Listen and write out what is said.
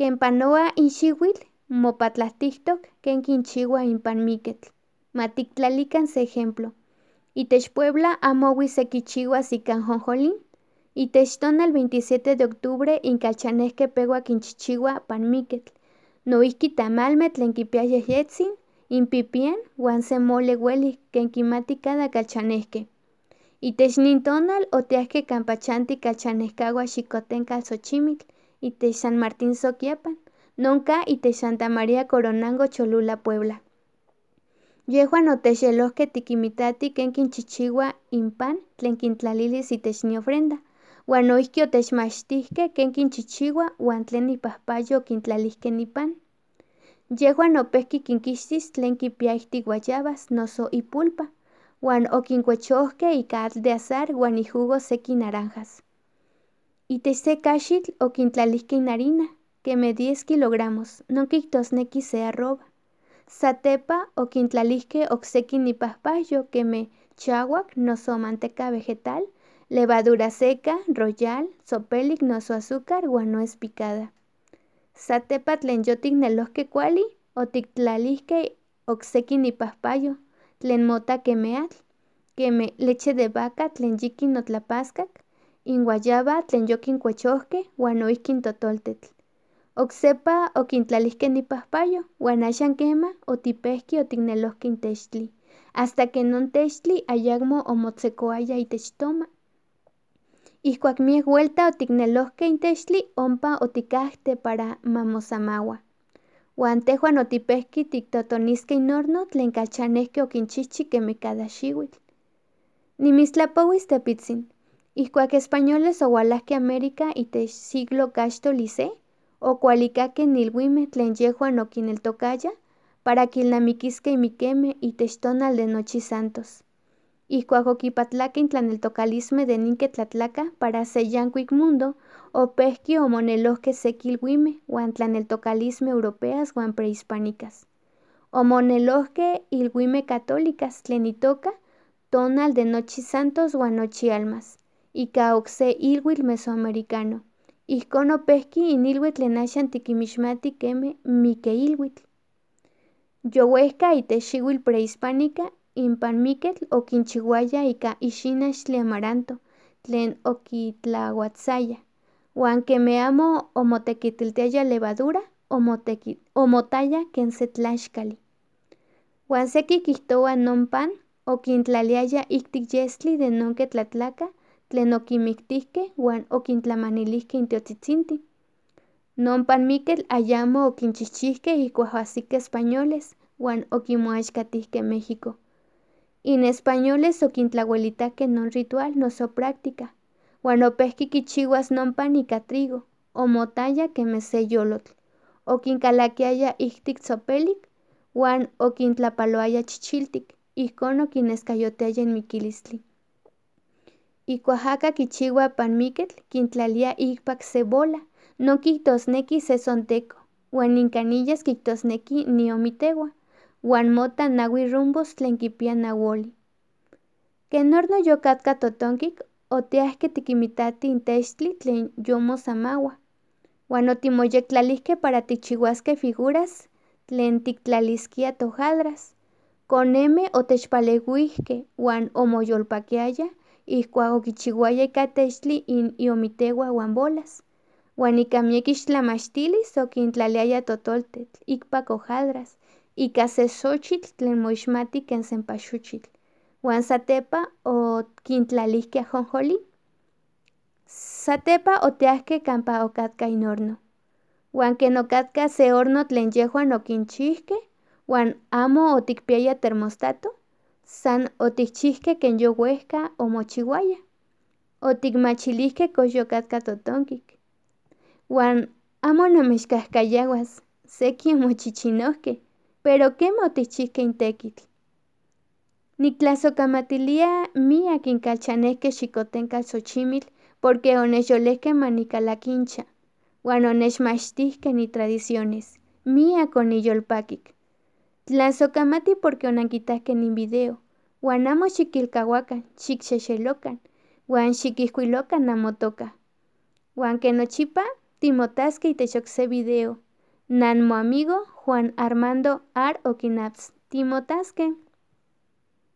Ken panoa in xiuitl, mopatlahtihtok ken kinchiua inpan miketl. Matiktlalikan se ejemplo. Itech Puebla amo oui sekichiuas ika jonjolin. Itech tonal 27 de octubre inkalchanehkeh pewa kinchichiua pan miketl. Noihki tamalmeh tlen kipia yehyetzin, inpipian wan se mole welik ken kimati cada kalchanehkeh. Itech nin tonal otiahkeh kampa chanti Xochimitl itech San Martín Sokiapan, non ka itech Santa María Coronango Cholula Puebla. Yehuan otechyelohkeh tikinmitatih ken kinchichiua inpan tlen kintlalilis itech niofrenda, wan noihki otechmachtihkeh ken kinchichiua wan tlen ipahpayo okintlalihkeh nipan. Yehuan opehki kinkixtis tlen kipia ihtik guayabas noso ipulpa, wan okinkuechohkeh ika atl de azahar wan ijugo seki naranjas. Itech se kaxitl okintlalihkeh in harina, kemeh 10 kilogramos, non kihtosneki se arroba. Satepa okintlalihkeh okseki ipahpahyo kemeh chawak noso manteca vegetal, levadura seca, royal, tzopelik noso azúcar wan nuez picada. Satepa tlen yotiknelohkeh kuali, otiktlalihkeh okseki ipahpayo tlen mota kemeh atl, kemeh leche de vaca tlen yikin otlapaskak, in guayaba tlen yokinkuechohkeh wan noihki in totoltetl. Oksepa okintlalihkeh ipahpayo wan axan kemah otipehki otiknelohkeh in textli, asta ken non textli ayakmo omotzekoaya itech toma. Ihkuak miak welta otiknelohkeh in textli ompa otikahteh para ma mosamawa. Wan tehwan otipehki tiktotoniskeh in horno tlen kalchanehkeh okinchihchi kemih cada xiwitl. Nimitztlapowis tepitzin, ihkuak españoles owalahkeh América itech siglo kaxtol y se, okualikakeh ilwimeh tlen yehuan okineltokayah para kilnamikiskeh inmikemeh itech tonal de Nochi Santos. Ihkuak okipatlakeh intlaneltokalismeh de ninkeh tlatlakah para se yankuik mundo, opehki omonelohkeh seki ilwimeh wan tlaneltokalismeh europeas wan prehispánicas. Omonelohkeh ilwimeh católicas tlen itoka tonal de Nochi Santos wan Nochi Almas, ika okse ilwitl mesoamericano. Ihkon opehki in ilwitl tlen axan tikinmixmatih kemeh Mikeilwitl. Yowehka itech xiwitl prehispánica inpan miketl okinchiuayah ika ixinachtli amaranto tlen okitlauatzayah, wan kemeh amo omotekitiltiaya levadura, omotaya ken se tlaxkali. Wan seki kihtowah non pan okintlaliayah ihtik yestli de nonkeh tlatlakah tlen okinmiktihkeh wan okintlamanilihkeh intiotzitzintin. Non panmiketl ayamo ihkuak oahsikeh españoles wan okimoaxkatihkeh México. In españoles okintlawelitakeh non ritual noso práctica, wan opehki kichiuas non pan ika trigo, omotaya kemeh se yolotl. Okinkalakiaya ihtik tzopelik wan okintlapaloaya chichiltik, ihkon okineskayotiaya in mikilistli. Ihkuak aka kichiua pan miketl kintlalia ikpak se bola, non kihtosneki sesonteko, wan in canillas kihtosneki niomitewa, wan mota naui rumbos tlen kipia nawoli. Ken horno yokatka totonkik, otiahkeh tikinmitatih in textli tlen yomosamawah, wan otimoyektlalihkeh para tikchiuaskeh figuras tlen tiktlaliskiah tojadras. Konemeh otechpalewihkeh wan omoyolpakiayah ihkuak okichiuayah ika textli in iomitewa wan bolas, wan ika miek ixtlamachtilis okintlaliayah totoltetl ikpak hojadras, ika se xochitl tlen moixmati ken cempasúchitl, wan satepa okintlalihkeh ajonjolin. Satepa otiahkeh kampa okatka in horno, wan ken okatka se horno tlen yehuan okinchihkeh wan amo otikpiaya termostato, san otikchihkeh ken yowehka omochiuaya. Otikmachilihkeh kox yokatka totonkik. Wan amo namechkahkayawas, seki omochichinohkeh, pero kemah otikchihkeh in tekitl. Niktlasojkamatilia miak inkalchanehkeh xikotenkatl Xochimitl porque onechyolehkeh ma nikalaki incha, wan onechmachtihkeh itradiciones, Tlasojkamati porque onankitahkeh nin video, wan amo xikilkawakan, xikxexelokan, wan xikijkuilokan namotoka. Wan ken nochipa timotasque y video. Nan mo amigo Juan Armando Ar Okinaps. Timotasque.